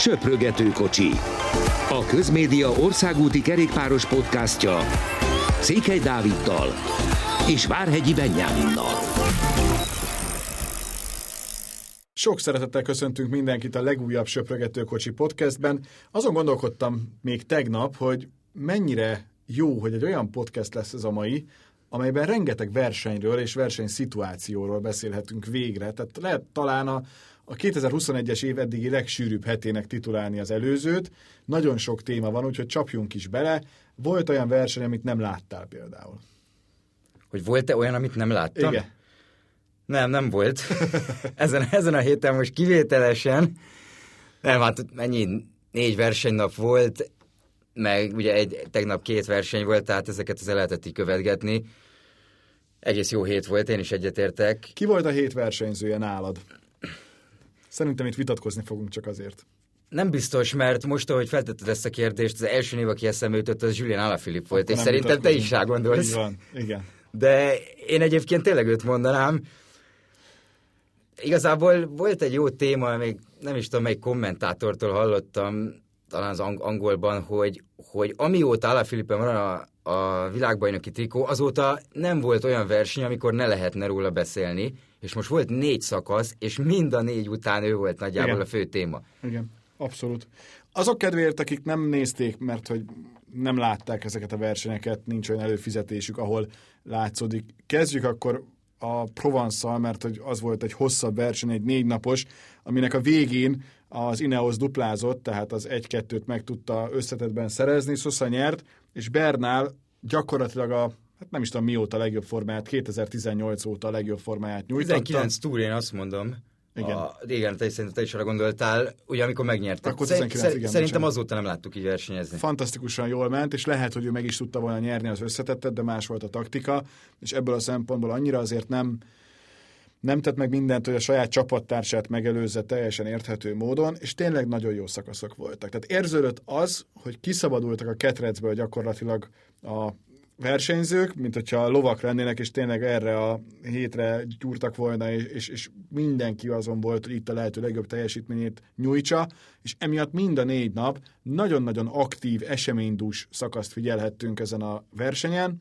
Söprögető kocsi. A Közmédia országúti kerékpáros podcastja Székely Dáviddal és Várhegyi Benyáminnal. Sok szeretettel köszöntünk mindenkit a legújabb Söprögetőkocsi podcastben. Azon gondolkodtam még tegnap, hogy mennyire jó, hogy egy olyan podcast lesz ez a mai, amelyben rengeteg versenyről és versenyszituációról beszélhetünk végre. Tehát lehet talán a, a 2021-es év eddigi legsűrűbb hetének titulálni az előzőt. Nagyon sok téma van, úgyhogy csapjunk is bele. Volt olyan verseny, amit nem láttál például. Hogy volt-e olyan, amit nem láttam? Igen. Nem, nem volt. ezen, ezen a héten most kivételesen, nem, hát mennyi, négy versenynap volt, meg ugye egy, tegnap két verseny volt, tehát ezeket az lehetett így követgetni. Egész jó hét volt, én is egyetértek. Ki volt a hét versenyzője nálad? Szerintem itt vitatkozni fogunk csak azért. Nem biztos, mert most, ahogy feltetted ezt a kérdést, az első név, aki eszembe jutott, az Julian Alaphilipp volt, Akkor és szerintem te is rá gondolsz. Így van, igen. De én egyébként tényleg őt mondanám. Igazából volt egy jó téma, még nem is tudom, melyik kommentátortól hallottam, talán az ang- angolban, hogy, hogy amióta Alaphilippen van a, a világbajnoki trikó, azóta nem volt olyan verseny, amikor ne lehetne róla beszélni, és most volt négy szakasz, és mind a négy után ő volt nagyjából Igen. a fő téma. Igen, abszolút. Azok kedvéért, akik nem nézték, mert hogy nem látták ezeket a versenyeket, nincs olyan előfizetésük, ahol látszódik. Kezdjük akkor a provence mert hogy az volt egy hosszabb verseny, egy négy napos, aminek a végén az Ineos duplázott, tehát az 1-2-t meg tudta összetetben szerezni, Sosa nyert, és Bernál gyakorlatilag a hát nem is tudom mióta a legjobb formáját, 2018 óta a legjobb formáját nyújtotta. 19 túr, én azt mondom. Igen. A, igen, te is szerintem te is arra gondoltál, ugye amikor megnyertek. Akkor Szer- 19, igen, Szerintem bocsánat. azóta nem láttuk így versenyezni. fantasztikusan jól ment, és lehet, hogy ő meg is tudta volna nyerni az összetettet, de más volt a taktika, és ebből a szempontból annyira azért nem, nem tett meg mindent, hogy a saját csapattársát megelőzze teljesen érthető módon, és tényleg nagyon jó szakaszok voltak. Tehát érződött az, hogy kiszabadultak a ketrecből gyakorlatilag a versenyzők, mint hogyha lovak lennének, és tényleg erre a hétre gyúrtak volna, és, és, mindenki azon volt, hogy itt a lehető legjobb teljesítményét nyújtsa, és emiatt mind a négy nap nagyon-nagyon aktív, eseménydús szakaszt figyelhettünk ezen a versenyen,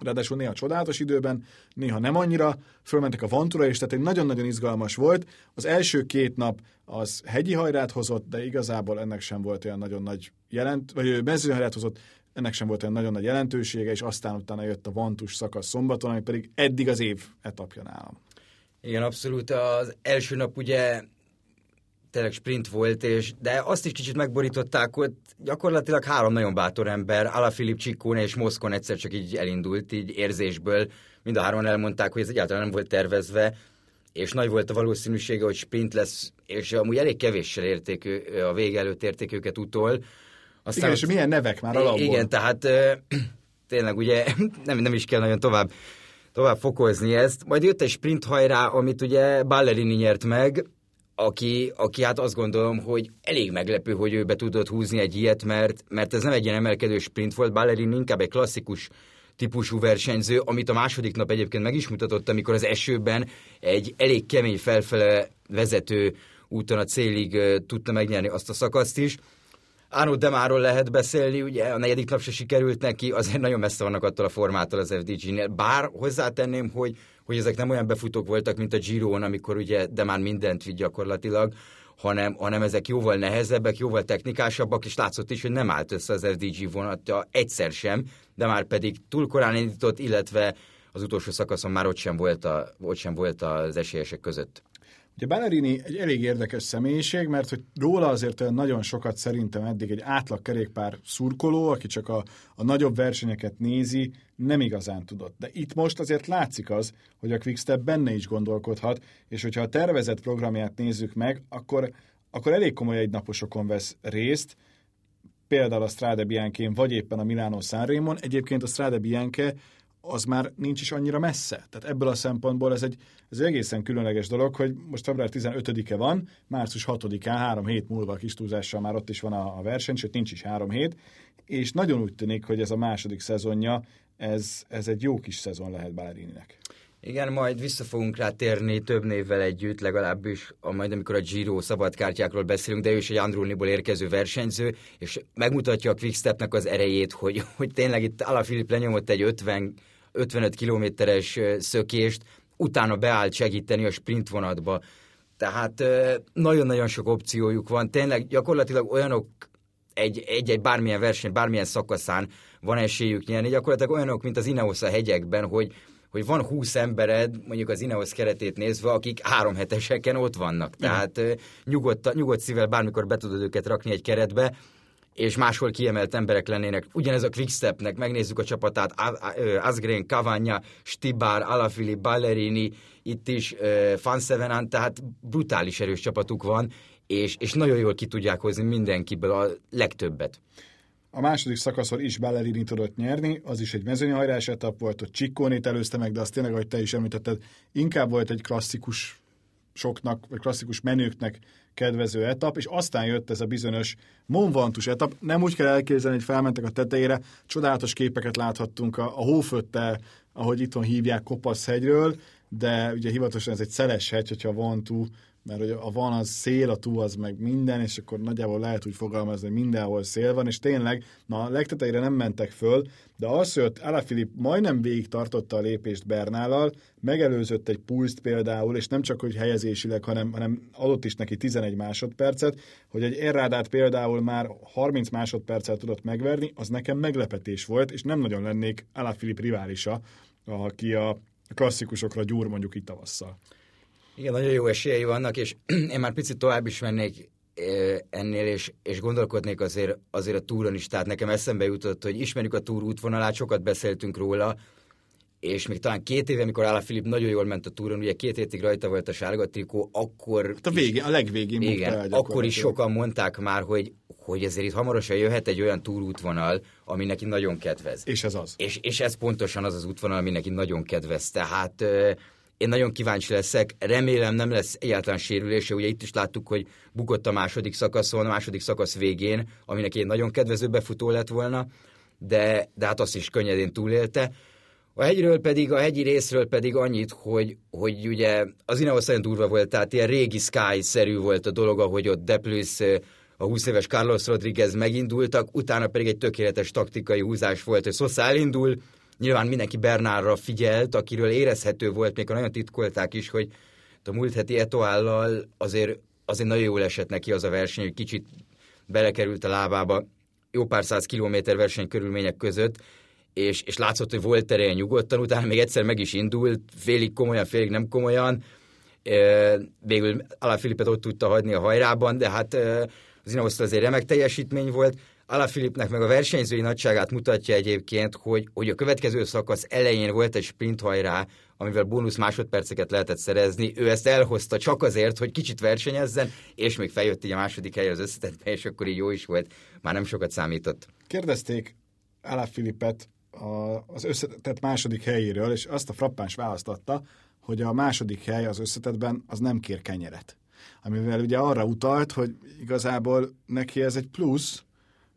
ráadásul néha csodálatos időben, néha nem annyira, fölmentek a Vantura is, tehát egy nagyon-nagyon izgalmas volt. Az első két nap az hegyi hajrát hozott, de igazából ennek sem volt olyan nagyon nagy jelent, vagy mezőhajrát hozott, ennek sem volt olyan nagyon nagy jelentősége, és aztán utána jött a Vantus szakasz szombaton, ami pedig eddig az év etapja nálam. Igen, abszolút. Az első nap ugye tényleg sprint volt, és, de azt is kicsit megborították, ott gyakorlatilag három nagyon bátor ember, Alaphilipp, Csikkóne és Moszkon egyszer csak így elindult, így érzésből. Mind a hárman elmondták, hogy ez egyáltalán nem volt tervezve, és nagy volt a valószínűsége, hogy sprint lesz, és amúgy elég kevéssel érték ő, a vége előtt érték őket utol. Aztán Igen, és milyen nevek már alapból. igen, tehát ö, tényleg ugye nem, nem is kell nagyon tovább, tovább fokozni ezt. Majd jött egy sprint hajrá, amit ugye Ballerini nyert meg, aki, aki hát azt gondolom, hogy elég meglepő, hogy ő be tudott húzni egy ilyet, mert, mert ez nem egy ilyen emelkedő sprint volt, Ballerini inkább egy klasszikus típusú versenyző, amit a második nap egyébként meg is mutatott, amikor az esőben egy elég kemény felfele vezető úton a célig tudta megnyerni azt a szakaszt is. Arnaud Demáról lehet beszélni, ugye a negyedik nap se sikerült neki, azért nagyon messze vannak attól a formától az FDG-nél. Bár hozzátenném, hogy, hogy ezek nem olyan befutók voltak, mint a Giron, amikor ugye Demár mindent vitt gyakorlatilag, hanem, hanem ezek jóval nehezebbek, jóval technikásabbak, és látszott is, hogy nem állt össze az FDG vonatja egyszer sem, de már pedig túl korán indított, illetve az utolsó szakaszon már ott sem volt, a, ott sem volt az esélyesek között. Ugye Ballerini egy elég érdekes személyiség, mert hogy róla azért olyan nagyon sokat szerintem eddig egy átlag kerékpár szurkoló, aki csak a, a nagyobb versenyeket nézi, nem igazán tudott. De itt most azért látszik az, hogy a Quickstep benne is gondolkodhat, és hogyha a tervezett programját nézzük meg, akkor, akkor elég komoly egynaposokon vesz részt, például a Strade Bianchén, vagy éppen a Milano Sanremon. Egyébként a Strade Bianche az már nincs is annyira messze. Tehát ebből a szempontból ez egy, ez egy egészen különleges dolog, hogy most február 15-e van, március 6-án, három hét múlva a kis túlzással már ott is van a, a verseny, sőt nincs is három hét, és nagyon úgy tűnik, hogy ez a második szezonja, ez, ez egy jó kis szezon lehet Ballerininek. Igen, majd vissza fogunk rá térni több névvel együtt, legalábbis a, majd amikor a Giro szabadkártyákról beszélünk, de ő is egy Andrulniból érkező versenyző, és megmutatja a Quickstepnek az erejét, hogy, hogy tényleg itt Alaphilipp lenyomott egy 50, 55 kilométeres szökést, utána beállt segíteni a sprint vonatba. Tehát nagyon-nagyon sok opciójuk van, tényleg gyakorlatilag olyanok egy-egy bármilyen verseny, bármilyen szakaszán van esélyük nyerni, gyakorlatilag olyanok, mint az Ineos a hegyekben, hogy hogy van 20 embered, mondjuk az Ineos keretét nézve, akik három heteseken ott vannak. Tehát nyugodt, nyugodt szívvel bármikor be tudod őket rakni egy keretbe, és máshol kiemelt emberek lennének. Ugyanez a Quickstepnek, megnézzük a csapatát, Asgren, Cavagna, Stibár, Alafili, Ballerini, itt is Van Sevenan, tehát brutális erős csapatuk van, és, és nagyon jól ki tudják hozni mindenkiből a legtöbbet. A második szakaszon is Ballerini tudott nyerni, az is egy mezőnyhajrás etap volt, hogy Csikkónét előzte meg, de azt tényleg, ahogy te is említetted, inkább volt egy klasszikus soknak, vagy klasszikus menőknek kedvező etap, és aztán jött ez a bizonyos Monvantus etap. Nem úgy kell elképzelni, hogy felmentek a tetejére, csodálatos képeket láthattunk a, a hófötte, ahogy itthon hívják, Kopaszhegyről, de ugye hivatalosan ez egy szeles hegy, hogyha van túl mert hogy a van az szél, a túl az meg minden, és akkor nagyjából lehet úgy fogalmazni, hogy mindenhol szél van, és tényleg, na a legtetejére nem mentek föl, de az, hogy Alaphilipp majdnem végig tartotta a lépést Bernállal, megelőzött egy pulszt például, és nem csak hogy helyezésileg, hanem, hanem adott is neki 11 másodpercet, hogy egy Errádát például már 30 másodperccel tudott megverni, az nekem meglepetés volt, és nem nagyon lennék Alaphilipp riválisa, aki a klasszikusokra gyúr mondjuk itt tavasszal. Igen, nagyon jó esélyei vannak, és én már picit tovább is mennék ennél, és, és gondolkodnék azért, azért a túron is. Tehát nekem eszembe jutott, hogy ismerjük a túr útvonalát, sokat beszéltünk róla, és még talán két éve, amikor Ála Filip nagyon jól ment a túron, ugye két hétig rajta volt a sárga trikó, akkor... Hát a, végén, a legvégén igen, akkor is sokan mondták már, hogy, hogy ezért itt hamarosan jöhet egy olyan túrútvonal, ami neki nagyon kedvez. És ez az. És, és ez pontosan az az útvonal, ami neki nagyon kedvez. Tehát én nagyon kíváncsi leszek, remélem nem lesz egyáltalán sérülése, ugye itt is láttuk, hogy bukott a második szakaszon, a második szakasz végén, aminek egy nagyon kedvező befutó lett volna, de, de hát azt is könnyedén túlélte. A hegyről pedig, a hegyi részről pedig annyit, hogy, hogy ugye az Ineos nagyon durva volt, tehát ilyen régi Sky-szerű volt a dolog, ahogy ott Deplősz, a 20 éves Carlos Rodriguez megindultak, utána pedig egy tökéletes taktikai húzás volt, hogy Sosa elindul, Nyilván mindenki Bernárra figyelt, akiről érezhető volt, még nagyon titkolták is, hogy a múlt heti Etoállal azért, azért nagyon jól esett neki az a verseny, hogy kicsit belekerült a lábába jó pár száz kilométer verseny körülmények között, és, és látszott, hogy volt tereje nyugodtan, utána még egyszer meg is indult, félig komolyan, félig nem komolyan, végül Alá Filipet ott tudta hagyni a hajrában, de hát az Ineos azért remek teljesítmény volt, Alaphilippnek meg a versenyzői nagyságát mutatja egyébként, hogy, hogy a következő szakasz elején volt egy sprint hajrá, amivel bónusz másodperceket lehetett szerezni. Ő ezt elhozta csak azért, hogy kicsit versenyezzen, és még feljött így a második helyre az összetettbe, és akkor így jó is volt. Már nem sokat számított. Kérdezték Alaphilippet az összetett második helyéről, és azt a frappáns választotta, hogy a második hely az összetetben az nem kér kenyeret. Amivel ugye arra utalt, hogy igazából neki ez egy plusz,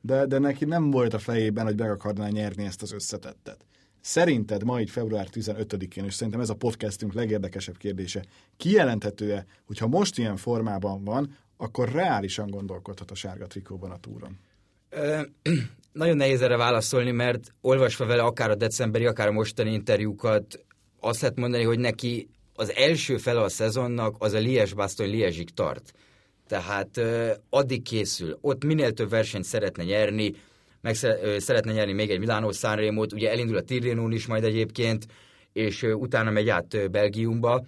de, de neki nem volt a fejében, hogy meg akarná nyerni ezt az összetettet. Szerinted ma így február 15-én, és szerintem ez a podcastünk legérdekesebb kérdése, kijelenthető-e, hogyha most ilyen formában van, akkor reálisan gondolkodhat a sárga trikóban a túron? Nagyon nehéz erre válaszolni, mert olvasva vele akár a decemberi, akár a mostani interjúkat, azt lehet mondani, hogy neki az első fele a szezonnak az a Liège-Bastogne Liège-ig tart. Tehát uh, addig készül. Ott minél több versenyt szeretne nyerni, meg szeretne nyerni még egy Milánó Sanremo-t, ugye elindul a Tirénón is majd egyébként, és utána megy át Belgiumba.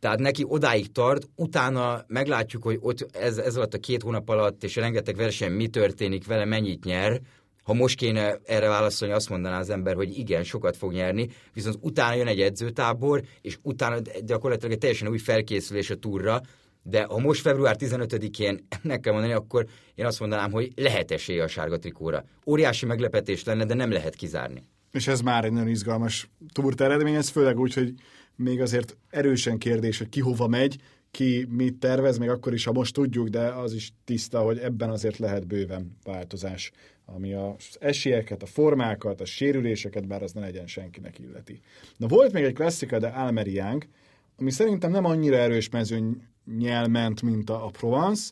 Tehát neki odáig tart, utána meglátjuk, hogy ott ez, ez alatt a két hónap alatt, és rengeteg verseny mi történik vele, mennyit nyer. Ha most kéne erre válaszolni, azt mondaná az ember, hogy igen, sokat fog nyerni, viszont utána jön egy edzőtábor, és utána gyakorlatilag egy teljesen új felkészülés a túrra, de ha most február 15-én ennek kell mondani, akkor én azt mondanám, hogy lehet esélye a sárga trikóra. Óriási meglepetés lenne, de nem lehet kizárni. És ez már egy nagyon izgalmas túrt eredmény, ez főleg úgy, hogy még azért erősen kérdés, hogy ki hova megy, ki mit tervez, még akkor is, ha most tudjuk, de az is tiszta, hogy ebben azért lehet bőven változás, ami az esélyeket, a formákat, a sérüléseket, bár az ne legyen senkinek illeti. Na volt még egy klasszika, de Almeriánk, ami szerintem nem annyira erős mezőny ment, mint a, a Provence,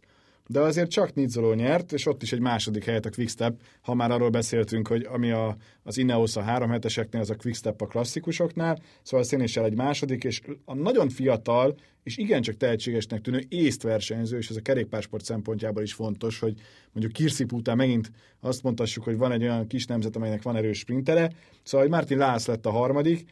de azért csak Nizzoló nyert, és ott is egy második helyet a Quickstep, ha már arról beszéltünk, hogy ami a, az Ineos a három heteseknél, az a Quickstep a klasszikusoknál, szóval Szénéssel egy második, és a nagyon fiatal, és igencsak tehetségesnek tűnő észt versenyző, és ez a kerékpársport szempontjából is fontos, hogy mondjuk Kirszip után megint azt mondhassuk, hogy van egy olyan kis nemzet, amelynek van erős sprintere, szóval hogy Martin Lász lett a harmadik,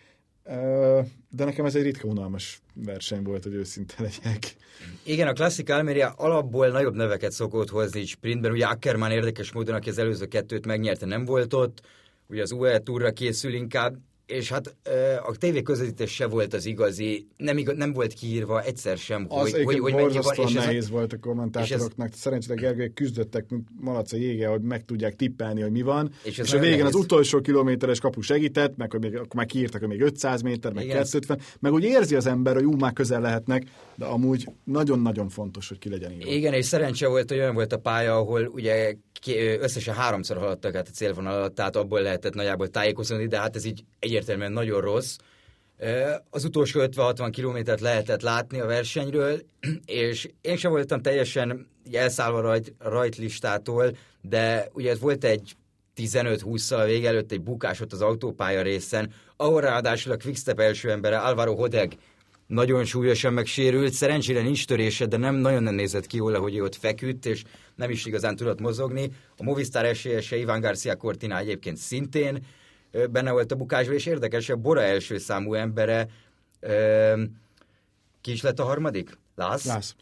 de nekem ez egy ritka unalmas verseny volt, hogy őszinte legyek. Igen, a klasszik Almeria alapból nagyobb neveket szokott hozni sprintben. Ugye Ackermann érdekes módon, aki az előző kettőt megnyerte, nem volt ott. Ugye az UE túra készül inkább, és hát a tévé közvetítés se volt az igazi, nem, igaz, nem volt kiírva egyszer sem, az hogy, hogy, hogy mennyi van. És nehéz ez, volt a kommentátoroknak. Ez, Szerencsére Gergely küzdöttek, mint malac a jége, hogy meg tudják tippelni, hogy mi van. És, és a végén nehéz. az utolsó kilométeres kapu segített, meg hogy még, akkor már kiírtak, hogy még 500 méter, meg Igen. 250, meg úgy érzi az ember, hogy ú, már közel lehetnek, de amúgy nagyon-nagyon fontos, hogy ki legyen írva. Igen, és szerencse volt, hogy olyan volt a pálya, ahol ugye összesen háromszor haladtak át a célvonal alatt, tehát abból lehetett nagyjából tájékozódni, de hát ez így egyértelműen nagyon rossz. Az utolsó 50-60 kilométert lehetett látni a versenyről, és én sem voltam teljesen elszállva rajt, rajtlistától, de ugye ez volt egy 15-20-szal a vége előtt egy bukás ott az autópálya részen, ahol ráadásul a Quickstep első embere Alvaro Hodeg nagyon súlyosan megsérült, szerencsére nincs törése, de nem nagyon nem nézett ki jól, hogy ott feküdt, és nem is igazán tudott mozogni. A Movistar esélyese Iván Garcia Cortina egyébként szintén benne volt a bukásban, és érdekes, a Bora első számú embere ki is lett a harmadik? Lász? Lász.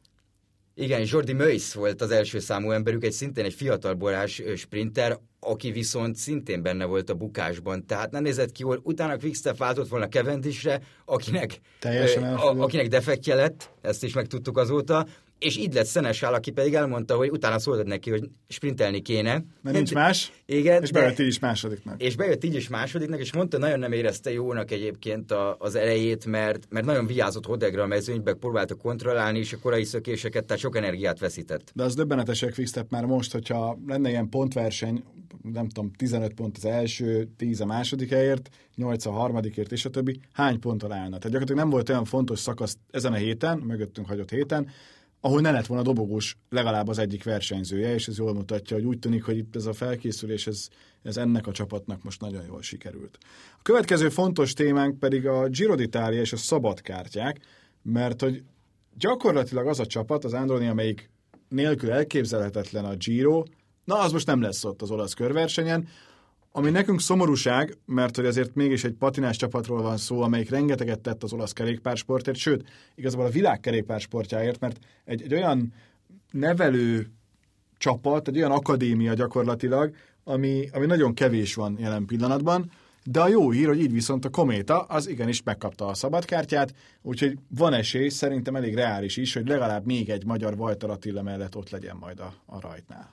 Igen, Jordi Möjsz volt az első számú emberük, egy szintén egy fiatal borás sprinter, aki viszont szintén benne volt a bukásban, tehát nem nézett ki jól. Utána Quickstep váltott volna Cavendishre, akinek, Teljesen a, akinek defektje lett, ezt is megtudtuk azóta, és így lett Szenesál, aki pedig elmondta, hogy utána szóltad neki, hogy sprintelni kéne. Mert nincs más, Igen, és bejött így is másodiknak. És bejött így is másodiknak, és mondta, nagyon nem érezte jónak egyébként a, az elejét, mert, mert nagyon vigyázott Hodegre a mezőnybe, próbálta kontrollálni, és a korai szökéseket, tehát sok energiát veszített. De az döbbenetesek Quickstep már most, hogyha lenne ilyen pontverseny, nem tudom, 15 pont az első, 10 a második helyért, 8 a harmadikért, és a többi, hány ponttal állna? Tehát gyakorlatilag nem volt olyan fontos szakasz ezen a héten, mögöttünk hagyott héten, ahol ne lett volna dobogós legalább az egyik versenyzője, és ez jól mutatja, hogy úgy tűnik, hogy itt ez a felkészülés, ez, ez ennek a csapatnak most nagyon jól sikerült. A következő fontos témánk pedig a Giro d'Italia és a szabadkártyák, mert hogy gyakorlatilag az a csapat, az Androni, amelyik nélkül elképzelhetetlen a Giro, na az most nem lesz ott az olasz körversenyen, ami nekünk szomorúság, mert hogy azért mégis egy patinás csapatról van szó, amelyik rengeteget tett az olasz kerékpársportért, sőt, igazából a világ kerékpársportjáért, mert egy, egy olyan nevelő csapat, egy olyan akadémia gyakorlatilag, ami, ami nagyon kevés van jelen pillanatban, de a jó hír, hogy így viszont a Kométa az igenis megkapta a szabadkártyát, úgyhogy van esély, szerintem elég reális is, hogy legalább még egy magyar Vajtar Attila mellett ott legyen majd a, a rajtnál.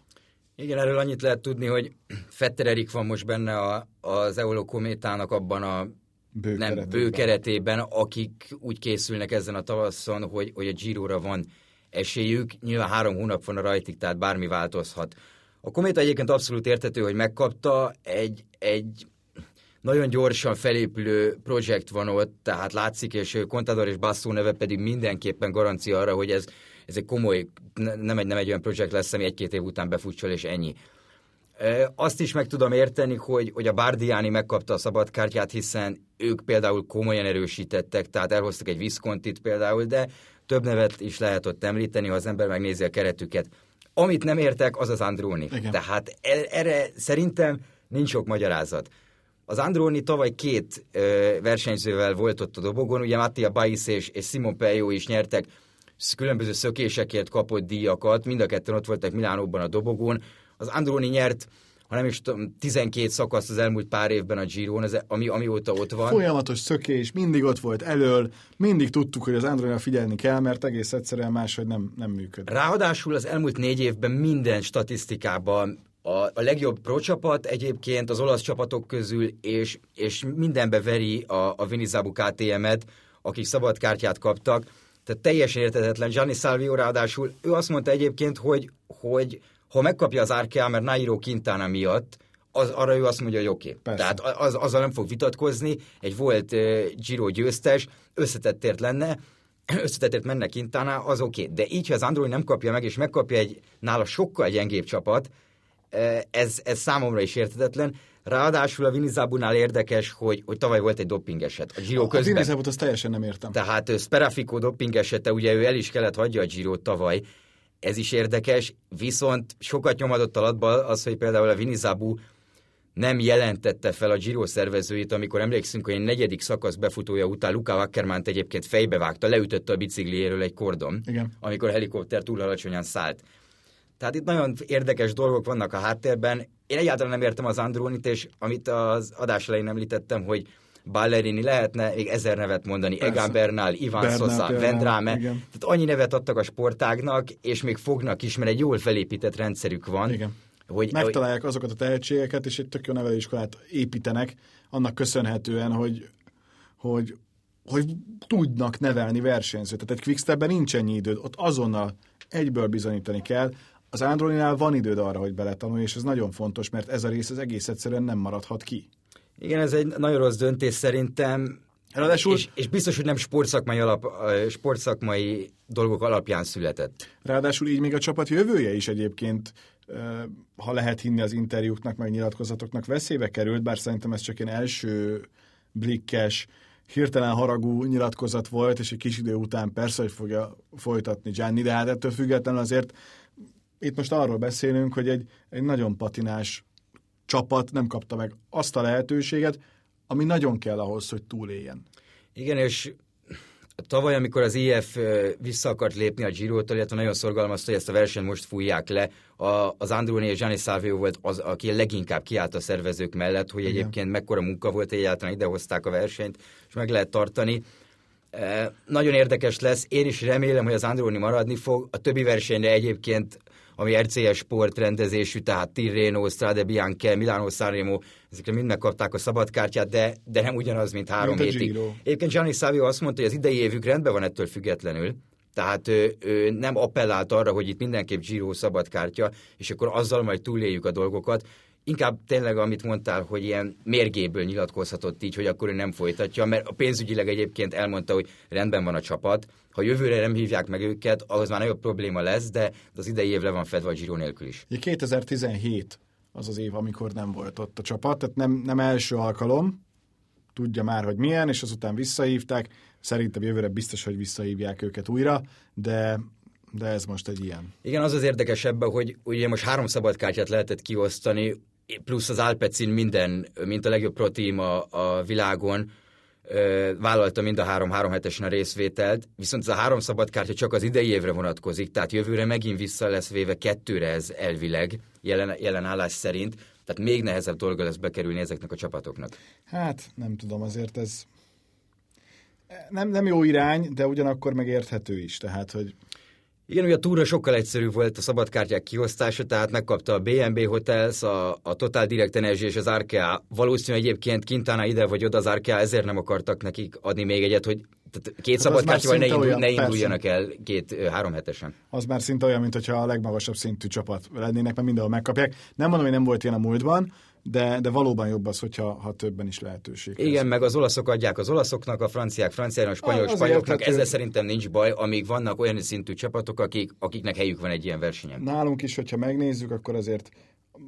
Igen, erről annyit lehet tudni, hogy Fetter Erik van most benne a, az Eolo Kométának abban a bő, nem, keretében. bő keretében, akik úgy készülnek ezen a tavasszon, hogy, hogy a Giro-ra van esélyük. Nyilván három hónap van a rajtig, tehát bármi változhat. A Kométa egyébként abszolút értető, hogy megkapta egy, egy nagyon gyorsan felépülő projekt van ott, tehát látszik, és Contador és Basso neve pedig mindenképpen garancia arra, hogy ez ez egy komoly, nem egy, nem egy olyan projekt lesz, ami egy-két év után befutsol, és ennyi. Azt is meg tudom érteni, hogy, hogy a Bardiani megkapta a szabadkártyát, hiszen ők például komolyan erősítettek, tehát elhoztak egy Viscontit például, de több nevet is lehet ott említeni, ha az ember megnézi a keretüket. Amit nem értek, az az Andróni. Igen. Tehát e, erre szerintem nincs sok magyarázat. Az Andróni tavaly két ö, versenyzővel volt ott a dobogon, ugye Mattia Baisz és, és Simon Pejo is nyertek különböző szökésekért kapott díjakat, mind a ketten ott voltak Milánóban a dobogón. Az Androni nyert ha nem is tudom, 12 szakasz az elmúlt pár évben a Giron, ez, ami, amióta ott van. Folyamatos szökés, mindig ott volt elől, mindig tudtuk, hogy az Andronira figyelni kell, mert egész egyszerűen máshogy nem, nem működik. Ráadásul az elmúlt négy évben minden statisztikában a, a legjobb pro csapat egyébként az olasz csapatok közül, és, és mindenbe veri a, a Vinizabu KTM-et, akik szabad kártyát kaptak. Tehát teljesen értetetlen. Gianni Salvio ráadásul, ő azt mondta egyébként, hogy, hogy ha megkapja az Arkea, mert Nairo Quintana miatt, az, arra ő azt mondja, hogy oké. Okay. Tehát az, azzal nem fog vitatkozni, egy volt uh, Giro győztes, összetettért lenne, összetettért menne Quintana, az oké. Okay. De így, ha az Android nem kapja meg, és megkapja egy nála sokkal gyengébb csapat, ez, ez számomra is értetetlen. Ráadásul a Vinizabunál érdekes, hogy, hogy tavaly volt egy doping eset. A Giro a, közben. A Vinizabut azt teljesen nem értem. Tehát Sperafico doping esete, ugye ő el is kellett hagyja a Giro tavaly, ez is érdekes, viszont sokat nyomadott alatba az, hogy például a Vinizabu nem jelentette fel a Giro szervezőit, amikor emlékszünk, hogy egy negyedik szakasz befutója után Luca Wackermánt egyébként fejbevágta, leütötte a bicikliéről egy kordon, Igen. amikor a helikopter túl alacsonyan szállt. Tehát itt nagyon érdekes dolgok vannak a háttérben. Én egyáltalán nem értem az Andrónit, és amit az adás elején említettem, hogy Ballerini lehetne még ezer nevet mondani, Persze. Egan Bernal, Ivan Bernal, Sosa, Vendrame, igen. tehát annyi nevet adtak a sportágnak, és még fognak is, mert egy jól felépített rendszerük van. Igen. Hogy, Megtalálják hogy... azokat a tehetségeket, és egy tök jó nevelőiskolát építenek, annak köszönhetően, hogy, hogy, hogy tudnak nevelni versenyzőt. Tehát egy Quickstepben nincs ennyi időd, ott azonnal egyből bizonyítani kell, az Androninál van időd arra, hogy beletanulj, és ez nagyon fontos, mert ez a rész az egész egyszerűen nem maradhat ki. Igen, ez egy nagyon rossz döntés szerintem. Ráadásul... És, és biztos, hogy nem sportszakmai, alap, sportszakmai dolgok alapján született. Ráadásul így még a csapat jövője is egyébként, ha lehet hinni az interjúknak, meg nyilatkozatoknak veszélybe került, bár szerintem ez csak egy első blikkes, hirtelen haragú nyilatkozat volt, és egy kis idő után persze, hogy fogja folytatni Gianni, de hát ettől függetlenül azért itt most arról beszélünk, hogy egy, egy nagyon patinás csapat nem kapta meg azt a lehetőséget, ami nagyon kell ahhoz, hogy túléljen. Igen, és tavaly, amikor az IF vissza akart lépni a Giro-tól, illetve nagyon szorgalmazta, hogy ezt a versenyt most fújják le, a, az Androni és Gianni Salvio volt az, aki leginkább kiállt a szervezők mellett, hogy egyébként mekkora munka volt, egyáltalán idehozták a versenyt, és meg lehet tartani. Nagyon érdekes lesz, én is remélem, hogy az Androni maradni fog, a többi versenyre egyébként ami RCS sport rendezésű, tehát Tirreno, Strade Bianche, Milano Sanremo, ezekre mind megkapták a szabadkártyát, de, de nem ugyanaz, mint három mint hétig. Egyébként Gianni Savio azt mondta, hogy az idei évük rendben van ettől függetlenül, tehát ő, ő nem appellált arra, hogy itt mindenképp Giro szabadkártya, és akkor azzal majd túléljük a dolgokat. Inkább tényleg, amit mondtál, hogy ilyen mérgéből nyilatkozhatott így, hogy akkor ő nem folytatja, mert a pénzügyileg egyébként elmondta, hogy rendben van a csapat, ha jövőre nem hívják meg őket, ahhoz már nagyobb probléma lesz, de az idei év le van fedve a Giro nélkül is. 2017 az az év, amikor nem volt ott a csapat, tehát nem, nem első alkalom, tudja már, hogy milyen, és azután visszahívták. Szerintem jövőre biztos, hogy visszahívják őket újra, de de ez most egy ilyen. Igen, az az érdekes ebben, hogy ugye most három szabadkártyát lehetett kiosztani, plusz az Alpecin minden, mint a legjobb protím a, a világon, vállalta mind a három három hetesen a részvételt, viszont ez a három szabadkártya csak az idei évre vonatkozik, tehát jövőre megint vissza lesz véve kettőre ez elvileg, jelen, jelen állás szerint, tehát még nehezebb dolga lesz bekerülni ezeknek a csapatoknak. Hát, nem tudom, azért ez nem, nem jó irány, de ugyanakkor megérthető is, tehát, hogy igen, ugye a túra sokkal egyszerűbb volt a szabadkártyák kiosztása, tehát megkapta a BNB Hotels, a, a Total Direct Energy és az Arkea. Valószínűleg egyébként Quintana ide vagy oda az Arkea, ezért nem akartak nekik adni még egyet, hogy tehát két hát szabadkártyával ne, indul, olyan, ne induljanak persze. el két-három hetesen. Az már szinte olyan, mint hogyha a legmagasabb szintű csapat lennének, mert mindenhol megkapják. Nem mondom, hogy nem volt ilyen a múltban, de, de valóban jobb az, hogyha ha többen is lehetőség. Igen, meg az olaszok adják az olaszoknak, a franciák franciának, a spanyol az spanyoloknak, ezzel szerintem nincs baj, amíg vannak olyan szintű csapatok, akik, akiknek helyük van egy ilyen versenyen. Nálunk is, hogyha megnézzük, akkor azért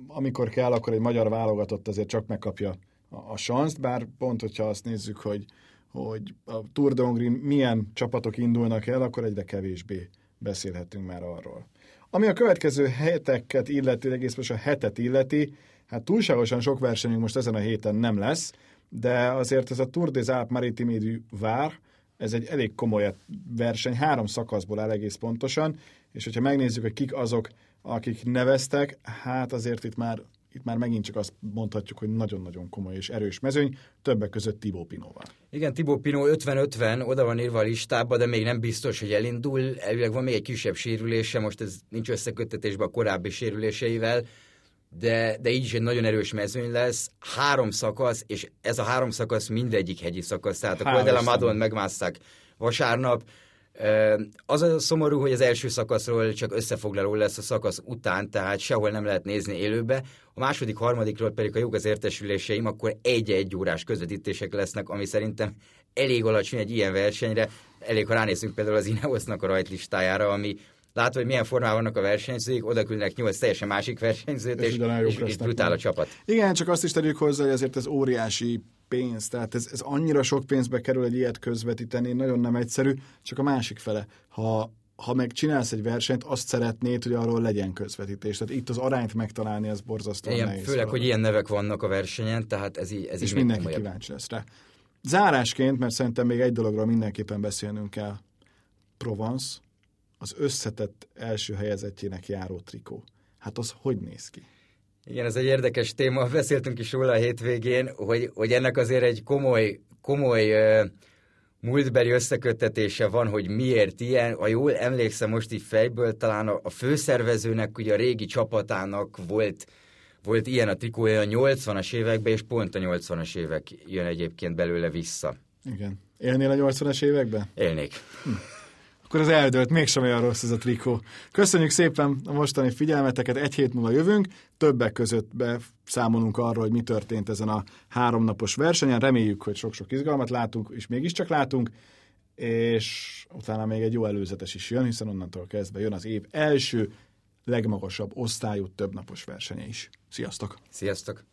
amikor kell, akkor egy magyar válogatott azért csak megkapja a, a sanszt, bár pont, hogyha azt nézzük, hogy, hogy a Tour de Hongrie milyen csapatok indulnak el, akkor egyre kevésbé beszélhetünk már arról. Ami a következő heteket illeti, egész most a hetet illeti, Hát túlságosan sok versenyünk most ezen a héten nem lesz, de azért ez a Tour des Alpes Maritime du Var, ez egy elég komoly verseny, három szakaszból áll egész pontosan, és hogyha megnézzük, hogy kik azok, akik neveztek, hát azért itt már, itt már megint csak azt mondhatjuk, hogy nagyon-nagyon komoly és erős mezőny, többek között Tibó Pinóval. Igen, Tibó Pinó 50-50, oda van írva a listába, de még nem biztos, hogy elindul. Elvileg van még egy kisebb sérülése, most ez nincs összeköttetésben a korábbi sérüléseivel, de, de így is egy nagyon erős mezőny lesz. Három szakasz, és ez a három szakasz mindegyik hegyi szakasz. Tehát a Col de la Madon megmászták vasárnap, Az a szomorú, hogy az első szakaszról csak összefoglaló lesz a szakasz után, tehát sehol nem lehet nézni élőbe. A második, harmadikról pedig, a jog az értesüléseim, akkor egy-egy órás közvetítések lesznek, ami szerintem elég alacsony egy ilyen versenyre. Elég, ha ránézünk például az Ineosnak a rajtlistájára, ami látva, hogy milyen formában vannak a versenyzők, oda küldnek nyolc teljesen másik versenyzőt, és, és, és, és brutál a csapat. Igen, csak azt is tegyük hozzá, hogy azért ez óriási pénz, tehát ez, ez annyira sok pénzbe kerül egy ilyet közvetíteni, nagyon nem egyszerű, csak a másik fele. Ha, ha meg csinálsz egy versenyt, azt szeretnéd, hogy arról legyen közvetítés. Tehát itt az arányt megtalálni, az borzasztóan Igen, nehéz. Főleg, valami. hogy ilyen nevek vannak a versenyen, tehát ez, így, ez És mindenki komolyabb. kíváncsi lesz rá. Zárásként, mert szerintem még egy dologról mindenképpen beszélnünk kell. Provence, az összetett első helyezettjének járó trikó. Hát az hogy néz ki? Igen, ez egy érdekes téma. Beszéltünk is róla a hétvégén, hogy, hogy ennek azért egy komoly, komoly uh, múltbeli összeköttetése van, hogy miért ilyen. Ha jól emlékszem most így fejből, talán a, a főszervezőnek, ugye a régi csapatának volt, volt ilyen a trikója a 80-as években, és pont a 80-as évek jön egyébként belőle vissza. Igen. Élnél a 80-as években? Élnék. Hm akkor az eldőlt, mégsem olyan rossz ez a trikó. Köszönjük szépen a mostani figyelmeteket, egy hét múlva jövünk, többek között beszámolunk arról, hogy mi történt ezen a háromnapos versenyen, reméljük, hogy sok-sok izgalmat látunk, és mégiscsak látunk, és utána még egy jó előzetes is jön, hiszen onnantól kezdve jön az év első legmagasabb osztályú többnapos versenye is. Sziasztok! Sziasztok!